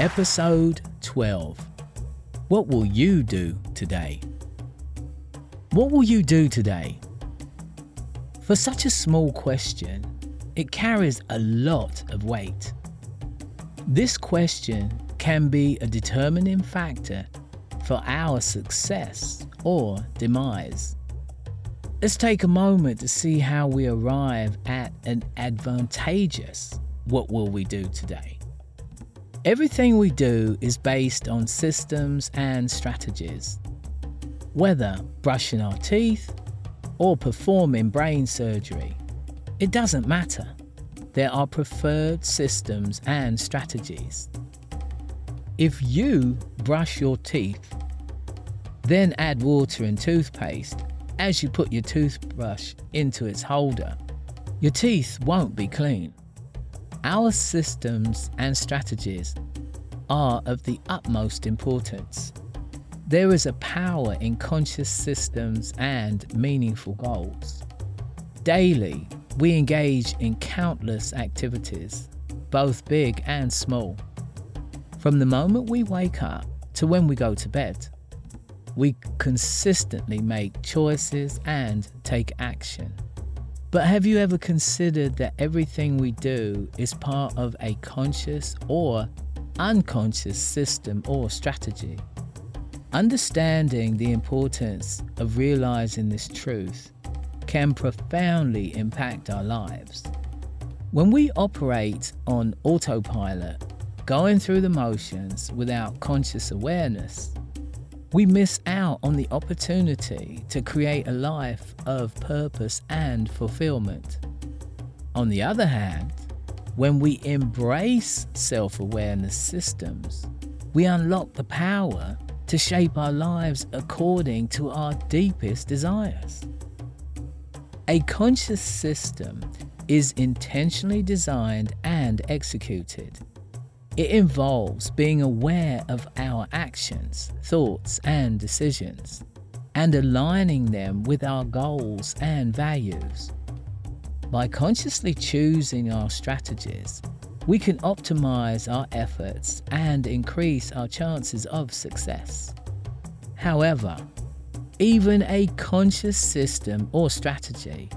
Episode 12 What will you do today? What will you do today? For such a small question, it carries a lot of weight. This question can be a determining factor for our success or demise. Let's take a moment to see how we arrive at an advantageous what will we do today. Everything we do is based on systems and strategies. Whether brushing our teeth or performing brain surgery, it doesn't matter. There are preferred systems and strategies. If you brush your teeth, then add water and toothpaste as you put your toothbrush into its holder, your teeth won't be clean. Our systems and strategies are of the utmost importance. There is a power in conscious systems and meaningful goals. Daily, we engage in countless activities, both big and small. From the moment we wake up to when we go to bed, we consistently make choices and take action. But have you ever considered that everything we do is part of a conscious or unconscious system or strategy? Understanding the importance of realizing this truth can profoundly impact our lives. When we operate on autopilot, going through the motions without conscious awareness, we miss out on the opportunity to create a life of purpose and fulfillment. On the other hand, when we embrace self awareness systems, we unlock the power to shape our lives according to our deepest desires. A conscious system is intentionally designed and executed it involves being aware of our actions, thoughts, and decisions, and aligning them with our goals and values. By consciously choosing our strategies, we can optimize our efforts and increase our chances of success. However, even a conscious system or strategy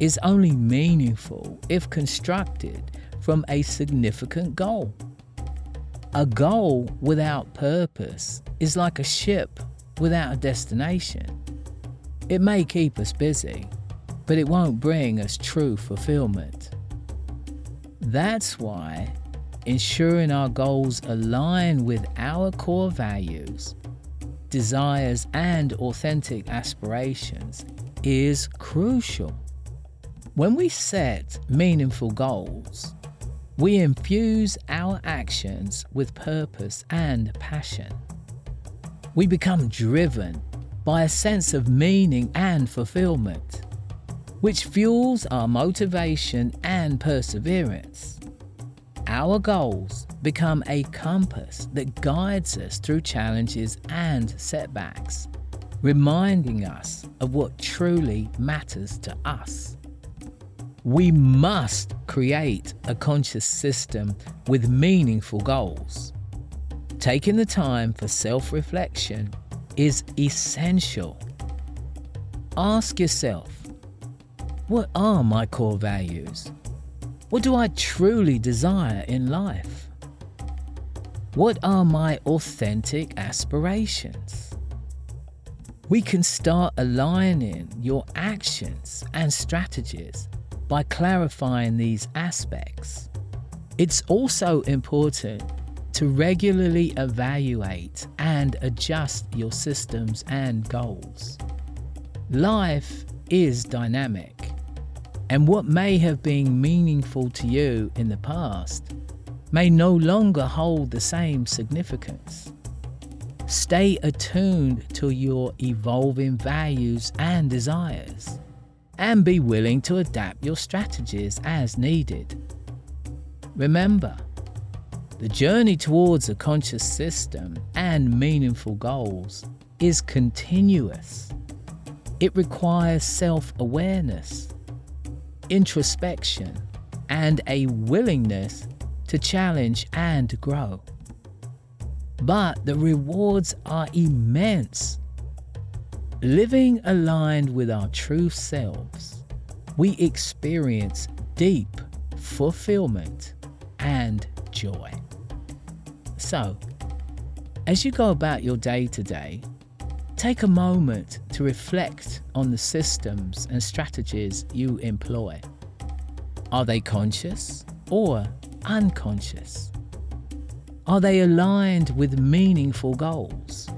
is only meaningful if constructed from a significant goal. A goal without purpose is like a ship without a destination. It may keep us busy, but it won't bring us true fulfillment. That's why ensuring our goals align with our core values, desires, and authentic aspirations is crucial. When we set meaningful goals, we infuse our actions with purpose and passion. We become driven by a sense of meaning and fulfillment, which fuels our motivation and perseverance. Our goals become a compass that guides us through challenges and setbacks, reminding us of what truly matters to us. We must create a conscious system with meaningful goals. Taking the time for self reflection is essential. Ask yourself what are my core values? What do I truly desire in life? What are my authentic aspirations? We can start aligning your actions and strategies by clarifying these aspects. It's also important to regularly evaluate and adjust your systems and goals. Life is dynamic, and what may have been meaningful to you in the past may no longer hold the same significance. Stay attuned to your evolving values and desires and be willing to adapt your strategies as needed. Remember, the journey towards a conscious system and meaningful goals is continuous. It requires self awareness, introspection, and a willingness to challenge and grow. but the rewards are immense. Living aligned with our true selves, we experience deep fulfillment and joy. So, as you go about your day to day, take a moment to reflect on the systems and strategies you employ. Are they conscious or unconscious? Are they aligned with meaningful goals?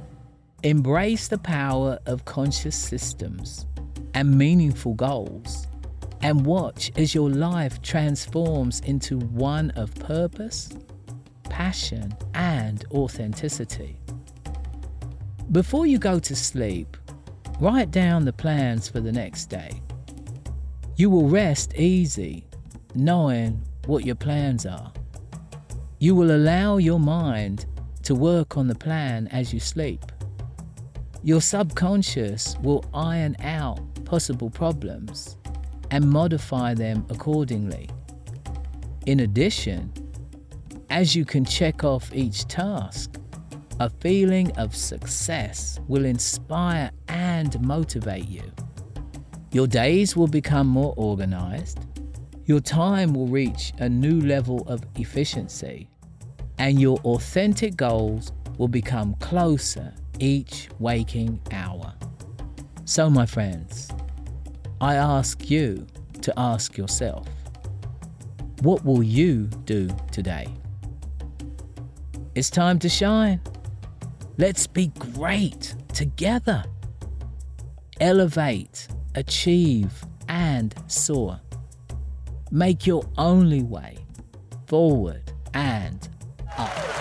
Embrace the power of conscious systems and meaningful goals and watch as your life transforms into one of purpose, passion, and authenticity. Before you go to sleep, write down the plans for the next day. You will rest easy knowing what your plans are. You will allow your mind to work on the plan as you sleep. Your subconscious will iron out possible problems and modify them accordingly. In addition, as you can check off each task, a feeling of success will inspire and motivate you. Your days will become more organized, your time will reach a new level of efficiency, and your authentic goals will become closer each waking hour. So, my friends, I ask you to ask yourself what will you do today? It's time to shine. Let's be great together. Elevate, achieve, and soar. Make your only way forward and up.